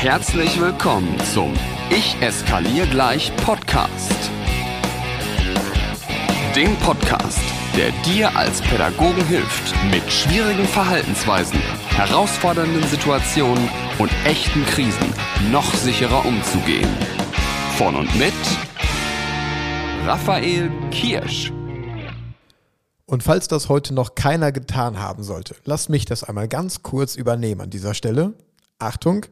Herzlich willkommen zum Ich eskaliere gleich Podcast. Dem Podcast, der dir als Pädagogen hilft, mit schwierigen Verhaltensweisen, herausfordernden Situationen und echten Krisen noch sicherer umzugehen. Von und mit Raphael Kirsch. Und falls das heute noch keiner getan haben sollte, lasst mich das einmal ganz kurz übernehmen an dieser Stelle. Achtung,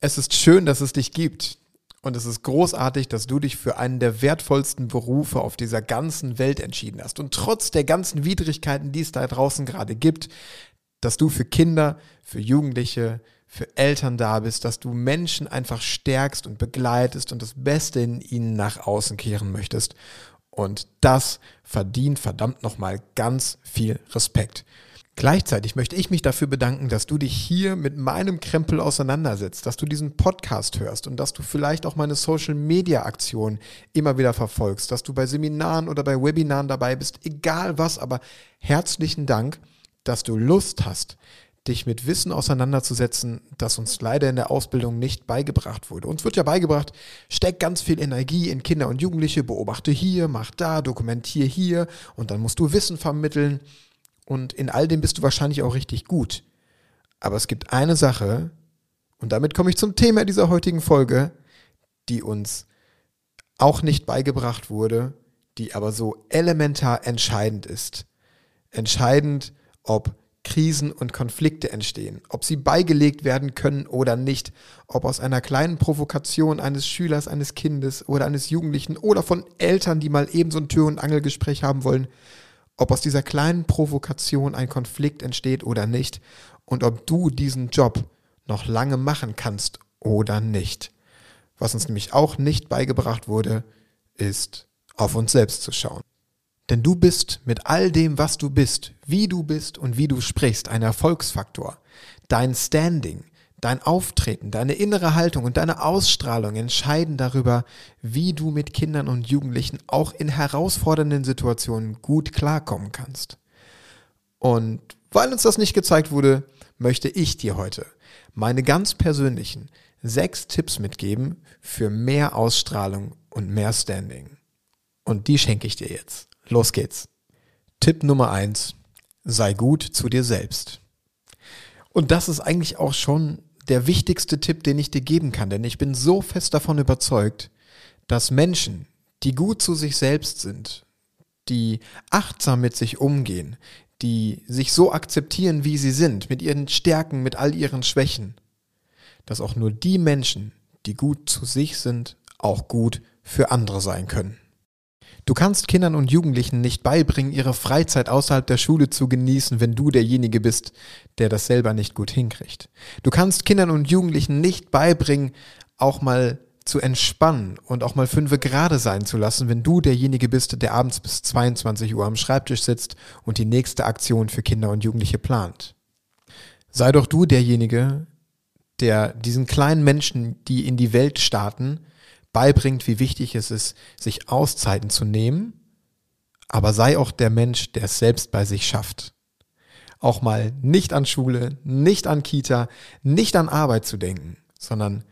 es ist schön, dass es dich gibt. Und es ist großartig, dass du dich für einen der wertvollsten Berufe auf dieser ganzen Welt entschieden hast. Und trotz der ganzen Widrigkeiten, die es da draußen gerade gibt, dass du für Kinder, für Jugendliche, für Eltern da bist, dass du Menschen einfach stärkst und begleitest und das Beste in ihnen nach außen kehren möchtest. Und das verdient verdammt nochmal ganz viel Respekt. Gleichzeitig möchte ich mich dafür bedanken, dass du dich hier mit meinem Krempel auseinandersetzt, dass du diesen Podcast hörst und dass du vielleicht auch meine Social Media Aktion immer wieder verfolgst, dass du bei Seminaren oder bei Webinaren dabei bist, egal was, aber herzlichen Dank, dass du Lust hast, dich mit Wissen auseinanderzusetzen, das uns leider in der Ausbildung nicht beigebracht wurde. Uns wird ja beigebracht, steck ganz viel Energie in Kinder und Jugendliche, beobachte hier, mach da, dokumentiere hier und dann musst du Wissen vermitteln. Und in all dem bist du wahrscheinlich auch richtig gut. Aber es gibt eine Sache, und damit komme ich zum Thema dieser heutigen Folge, die uns auch nicht beigebracht wurde, die aber so elementar entscheidend ist. Entscheidend, ob Krisen und Konflikte entstehen, ob sie beigelegt werden können oder nicht, ob aus einer kleinen Provokation eines Schülers, eines Kindes oder eines Jugendlichen oder von Eltern, die mal eben so ein Tür- und Angelgespräch haben wollen, ob aus dieser kleinen Provokation ein Konflikt entsteht oder nicht und ob du diesen Job noch lange machen kannst oder nicht. Was uns nämlich auch nicht beigebracht wurde, ist auf uns selbst zu schauen. Denn du bist mit all dem, was du bist, wie du bist und wie du sprichst, ein Erfolgsfaktor. Dein Standing, Dein Auftreten, deine innere Haltung und deine Ausstrahlung entscheiden darüber, wie du mit Kindern und Jugendlichen auch in herausfordernden Situationen gut klarkommen kannst. Und weil uns das nicht gezeigt wurde, möchte ich dir heute meine ganz persönlichen sechs Tipps mitgeben für mehr Ausstrahlung und mehr Standing. Und die schenke ich dir jetzt. Los geht's. Tipp Nummer eins: Sei gut zu dir selbst. Und das ist eigentlich auch schon der wichtigste Tipp, den ich dir geben kann, denn ich bin so fest davon überzeugt, dass Menschen, die gut zu sich selbst sind, die achtsam mit sich umgehen, die sich so akzeptieren, wie sie sind, mit ihren Stärken, mit all ihren Schwächen, dass auch nur die Menschen, die gut zu sich sind, auch gut für andere sein können. Du kannst Kindern und Jugendlichen nicht beibringen, ihre Freizeit außerhalb der Schule zu genießen, wenn du derjenige bist, der das selber nicht gut hinkriegt. Du kannst Kindern und Jugendlichen nicht beibringen, auch mal zu entspannen und auch mal fünfe gerade sein zu lassen, wenn du derjenige bist, der abends bis 22 Uhr am Schreibtisch sitzt und die nächste Aktion für Kinder und Jugendliche plant. Sei doch du derjenige, der diesen kleinen Menschen, die in die Welt starten, beibringt, wie wichtig es ist, sich Auszeiten zu nehmen, aber sei auch der Mensch, der es selbst bei sich schafft. Auch mal nicht an Schule, nicht an Kita, nicht an Arbeit zu denken, sondern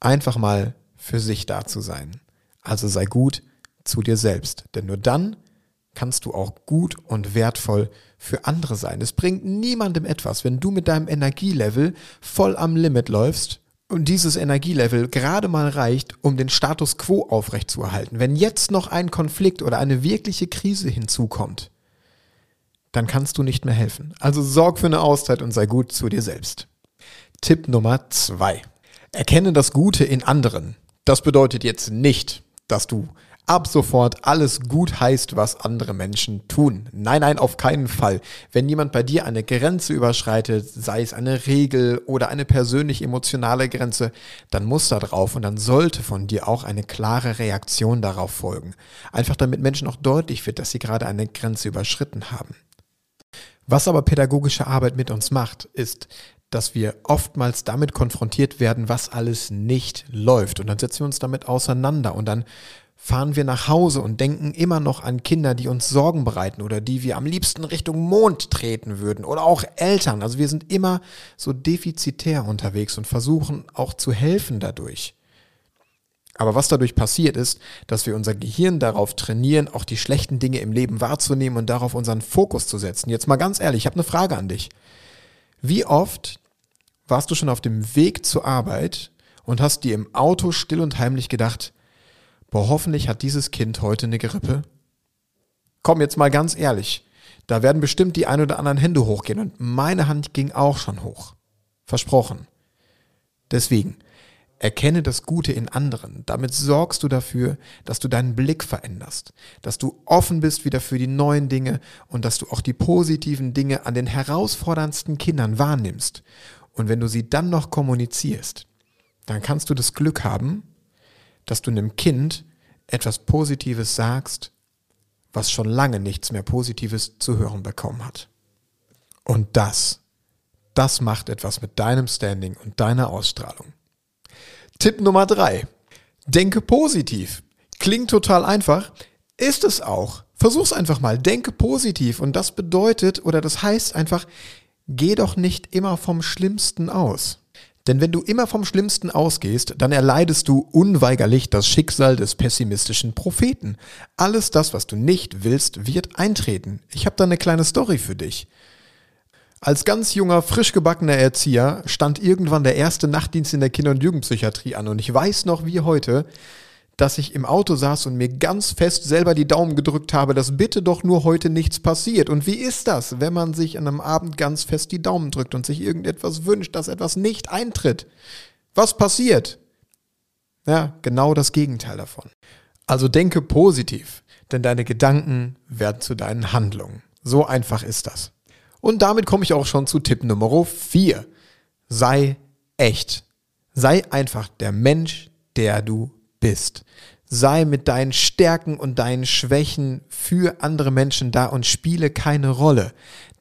einfach mal für sich da zu sein. Also sei gut zu dir selbst, denn nur dann kannst du auch gut und wertvoll für andere sein. Es bringt niemandem etwas, wenn du mit deinem Energielevel voll am Limit läufst und dieses Energielevel gerade mal reicht, um den Status quo aufrechtzuerhalten. Wenn jetzt noch ein Konflikt oder eine wirkliche Krise hinzukommt, dann kannst du nicht mehr helfen. Also sorg für eine Auszeit und sei gut zu dir selbst. Tipp Nummer zwei. Erkenne das Gute in anderen. Das bedeutet jetzt nicht, dass du ab sofort alles gut heißt, was andere Menschen tun. Nein, nein, auf keinen Fall. Wenn jemand bei dir eine Grenze überschreitet, sei es eine Regel oder eine persönlich emotionale Grenze, dann muss da drauf und dann sollte von dir auch eine klare Reaktion darauf folgen. Einfach damit Menschen auch deutlich wird, dass sie gerade eine Grenze überschritten haben. Was aber pädagogische Arbeit mit uns macht, ist, dass wir oftmals damit konfrontiert werden, was alles nicht läuft. Und dann setzen wir uns damit auseinander und dann Fahren wir nach Hause und denken immer noch an Kinder, die uns Sorgen bereiten oder die wir am liebsten Richtung Mond treten würden oder auch Eltern. Also wir sind immer so defizitär unterwegs und versuchen auch zu helfen dadurch. Aber was dadurch passiert ist, dass wir unser Gehirn darauf trainieren, auch die schlechten Dinge im Leben wahrzunehmen und darauf unseren Fokus zu setzen. Jetzt mal ganz ehrlich, ich habe eine Frage an dich. Wie oft warst du schon auf dem Weg zur Arbeit und hast dir im Auto still und heimlich gedacht, boah, hoffentlich hat dieses Kind heute eine Grippe? Komm jetzt mal ganz ehrlich, da werden bestimmt die ein oder anderen Hände hochgehen und meine Hand ging auch schon hoch. Versprochen. Deswegen, Erkenne das Gute in anderen. Damit sorgst du dafür, dass du deinen Blick veränderst, dass du offen bist wieder für die neuen Dinge und dass du auch die positiven Dinge an den herausforderndsten Kindern wahrnimmst. Und wenn du sie dann noch kommunizierst, dann kannst du das Glück haben, dass du einem Kind etwas Positives sagst, was schon lange nichts mehr Positives zu hören bekommen hat. Und das, das macht etwas mit deinem Standing und deiner Ausstrahlung. Tipp Nummer drei. Denke positiv. Klingt total einfach, ist es auch. Versuch's einfach mal. Denke positiv. Und das bedeutet oder das heißt einfach, geh doch nicht immer vom Schlimmsten aus. Denn wenn du immer vom Schlimmsten ausgehst, dann erleidest du unweigerlich das Schicksal des pessimistischen Propheten. Alles das, was du nicht willst, wird eintreten. Ich habe da eine kleine Story für dich. Als ganz junger, frisch gebackener Erzieher stand irgendwann der erste Nachtdienst in der Kinder- und Jugendpsychiatrie an und ich weiß noch wie heute, dass ich im Auto saß und mir ganz fest selber die Daumen gedrückt habe, dass bitte doch nur heute nichts passiert. Und wie ist das, wenn man sich an einem Abend ganz fest die Daumen drückt und sich irgendetwas wünscht, dass etwas nicht eintritt? Was passiert? Ja, genau das Gegenteil davon. Also denke positiv, denn deine Gedanken werden zu deinen Handlungen. So einfach ist das. Und damit komme ich auch schon zu Tipp Nummer 4. Sei echt. Sei einfach der Mensch, der du bist. Sei mit deinen Stärken und deinen Schwächen für andere Menschen da und spiele keine Rolle.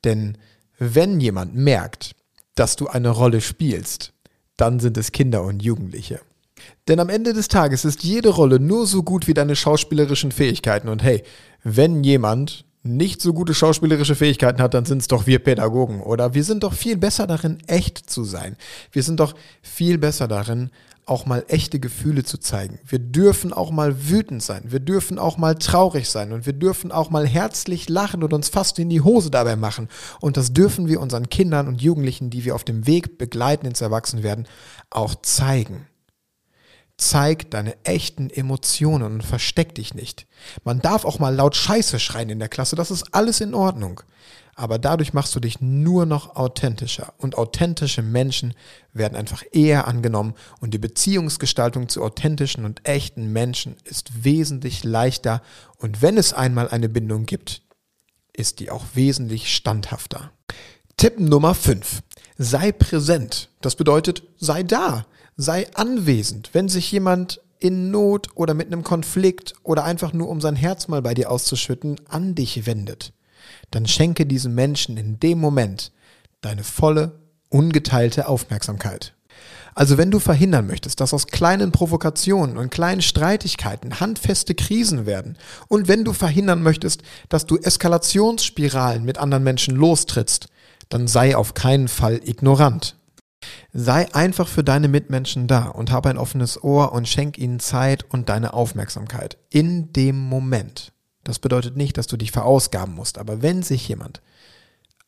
Denn wenn jemand merkt, dass du eine Rolle spielst, dann sind es Kinder und Jugendliche. Denn am Ende des Tages ist jede Rolle nur so gut wie deine schauspielerischen Fähigkeiten. Und hey, wenn jemand nicht so gute schauspielerische Fähigkeiten hat, dann sind es doch wir Pädagogen. Oder wir sind doch viel besser darin, echt zu sein. Wir sind doch viel besser darin, auch mal echte Gefühle zu zeigen. Wir dürfen auch mal wütend sein. Wir dürfen auch mal traurig sein. Und wir dürfen auch mal herzlich lachen und uns fast in die Hose dabei machen. Und das dürfen wir unseren Kindern und Jugendlichen, die wir auf dem Weg begleiten ins Erwachsenwerden, auch zeigen. Zeig deine echten Emotionen und versteck dich nicht. Man darf auch mal laut Scheiße schreien in der Klasse, das ist alles in Ordnung. Aber dadurch machst du dich nur noch authentischer. Und authentische Menschen werden einfach eher angenommen. Und die Beziehungsgestaltung zu authentischen und echten Menschen ist wesentlich leichter. Und wenn es einmal eine Bindung gibt, ist die auch wesentlich standhafter. Tipp Nummer 5. Sei präsent. Das bedeutet, sei da sei anwesend. Wenn sich jemand in Not oder mit einem Konflikt oder einfach nur um sein Herz mal bei dir auszuschütten, an dich wendet, dann schenke diesem Menschen in dem Moment deine volle, ungeteilte Aufmerksamkeit. Also wenn du verhindern möchtest, dass aus kleinen Provokationen und kleinen Streitigkeiten handfeste Krisen werden und wenn du verhindern möchtest, dass du Eskalationsspiralen mit anderen Menschen lostrittst, dann sei auf keinen Fall ignorant. Sei einfach für deine Mitmenschen da und habe ein offenes Ohr und schenk ihnen Zeit und deine Aufmerksamkeit in dem Moment. Das bedeutet nicht, dass du dich verausgaben musst, aber wenn sich jemand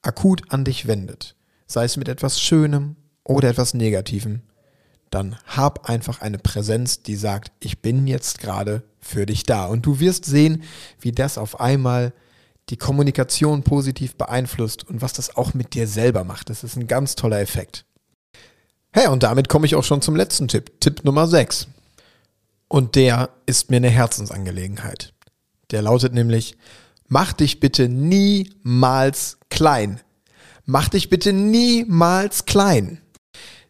akut an dich wendet, sei es mit etwas Schönem oder etwas Negativem, dann hab einfach eine Präsenz, die sagt, ich bin jetzt gerade für dich da. Und du wirst sehen, wie das auf einmal die Kommunikation positiv beeinflusst und was das auch mit dir selber macht. Das ist ein ganz toller Effekt. Hey, und damit komme ich auch schon zum letzten Tipp, Tipp Nummer 6. Und der ist mir eine Herzensangelegenheit. Der lautet nämlich, mach dich bitte niemals klein. Mach dich bitte niemals klein.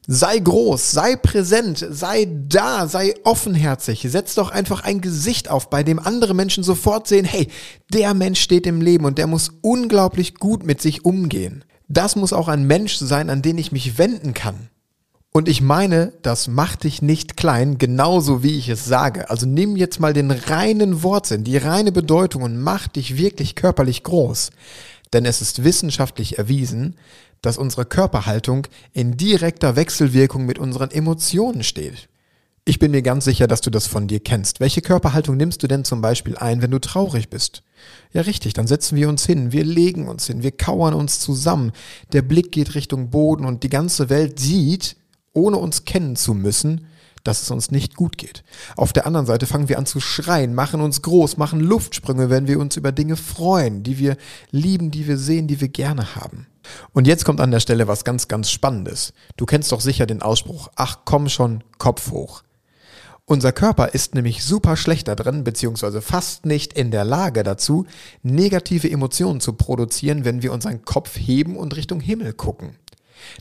Sei groß, sei präsent, sei da, sei offenherzig. Setz doch einfach ein Gesicht auf, bei dem andere Menschen sofort sehen, hey, der Mensch steht im Leben und der muss unglaublich gut mit sich umgehen. Das muss auch ein Mensch sein, an den ich mich wenden kann. Und ich meine, das macht dich nicht klein, genauso wie ich es sage. Also nimm jetzt mal den reinen Wortsinn, die reine Bedeutung und mach dich wirklich körperlich groß. Denn es ist wissenschaftlich erwiesen, dass unsere Körperhaltung in direkter Wechselwirkung mit unseren Emotionen steht. Ich bin mir ganz sicher, dass du das von dir kennst. Welche Körperhaltung nimmst du denn zum Beispiel ein, wenn du traurig bist? Ja, richtig, dann setzen wir uns hin, wir legen uns hin, wir kauern uns zusammen, der Blick geht Richtung Boden und die ganze Welt sieht, ohne uns kennen zu müssen, dass es uns nicht gut geht. Auf der anderen Seite fangen wir an zu schreien, machen uns groß, machen Luftsprünge, wenn wir uns über Dinge freuen, die wir lieben, die wir sehen, die wir gerne haben. Und jetzt kommt an der Stelle was ganz, ganz Spannendes. Du kennst doch sicher den Ausspruch, ach komm schon, Kopf hoch. Unser Körper ist nämlich super schlecht darin, beziehungsweise fast nicht in der Lage dazu, negative Emotionen zu produzieren, wenn wir unseren Kopf heben und Richtung Himmel gucken.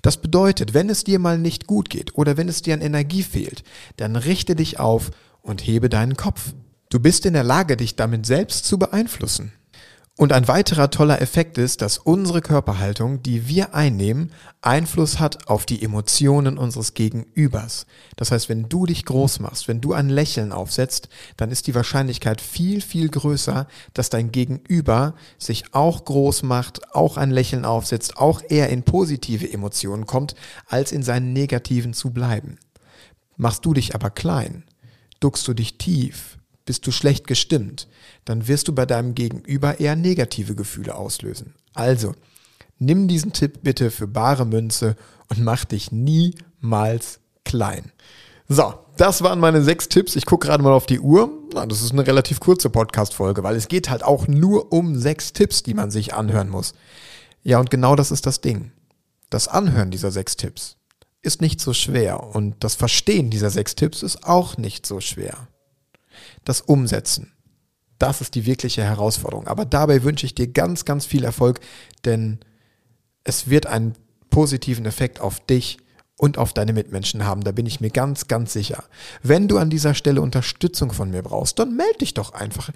Das bedeutet, wenn es dir mal nicht gut geht oder wenn es dir an Energie fehlt, dann richte dich auf und hebe deinen Kopf. Du bist in der Lage, dich damit selbst zu beeinflussen. Und ein weiterer toller Effekt ist, dass unsere Körperhaltung, die wir einnehmen, Einfluss hat auf die Emotionen unseres Gegenübers. Das heißt, wenn du dich groß machst, wenn du ein Lächeln aufsetzt, dann ist die Wahrscheinlichkeit viel, viel größer, dass dein Gegenüber sich auch groß macht, auch ein Lächeln aufsetzt, auch eher in positive Emotionen kommt, als in seinen negativen zu bleiben. Machst du dich aber klein, duckst du dich tief, bist du schlecht gestimmt, dann wirst du bei deinem Gegenüber eher negative Gefühle auslösen. Also, nimm diesen Tipp bitte für bare Münze und mach dich niemals klein. So, das waren meine sechs Tipps. Ich gucke gerade mal auf die Uhr. Na, das ist eine relativ kurze Podcast-Folge, weil es geht halt auch nur um sechs Tipps, die man sich anhören muss. Ja, und genau das ist das Ding. Das Anhören dieser sechs Tipps ist nicht so schwer und das Verstehen dieser sechs Tipps ist auch nicht so schwer das Umsetzen. Das ist die wirkliche Herausforderung. Aber dabei wünsche ich dir ganz, ganz viel Erfolg, denn es wird einen positiven Effekt auf dich und auf deine Mitmenschen haben. Da bin ich mir ganz, ganz sicher. Wenn du an dieser Stelle Unterstützung von mir brauchst, dann melde dich doch einfach.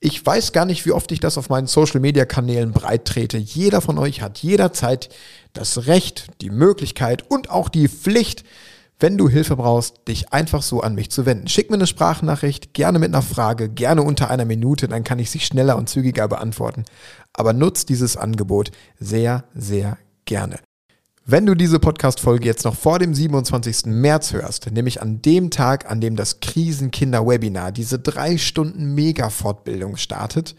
Ich weiß gar nicht, wie oft ich das auf meinen Social-Media-Kanälen breit trete. Jeder von euch hat jederzeit das Recht, die Möglichkeit und auch die Pflicht, wenn du Hilfe brauchst, dich einfach so an mich zu wenden. Schick mir eine Sprachnachricht, gerne mit einer Frage, gerne unter einer Minute, dann kann ich sie schneller und zügiger beantworten. Aber nutz dieses Angebot sehr, sehr gerne. Wenn du diese Podcast-Folge jetzt noch vor dem 27. März hörst, nämlich an dem Tag, an dem das Krisenkinder-Webinar, diese drei Stunden Mega-Fortbildung startet,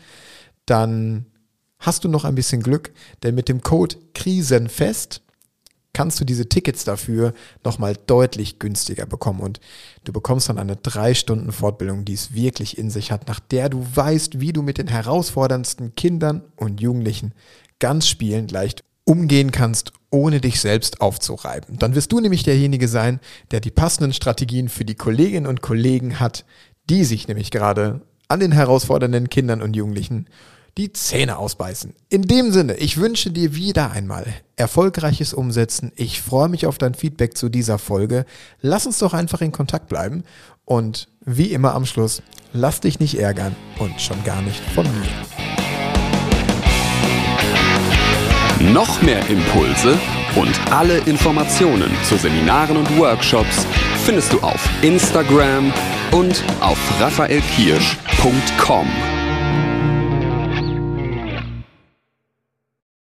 dann hast du noch ein bisschen Glück, denn mit dem Code KRISENFEST kannst du diese Tickets dafür nochmal deutlich günstiger bekommen. Und du bekommst dann eine drei Stunden Fortbildung, die es wirklich in sich hat, nach der du weißt, wie du mit den herausforderndsten Kindern und Jugendlichen ganz spielend leicht umgehen kannst, ohne dich selbst aufzureiben. Dann wirst du nämlich derjenige sein, der die passenden Strategien für die Kolleginnen und Kollegen hat, die sich nämlich gerade an den herausfordernden Kindern und Jugendlichen die Zähne ausbeißen. In dem Sinne, ich wünsche dir wieder einmal erfolgreiches Umsetzen. Ich freue mich auf dein Feedback zu dieser Folge. Lass uns doch einfach in Kontakt bleiben. Und wie immer am Schluss, lass dich nicht ärgern und schon gar nicht von mir. Noch mehr Impulse und alle Informationen zu Seminaren und Workshops findest du auf Instagram und auf raphaelkirsch.com.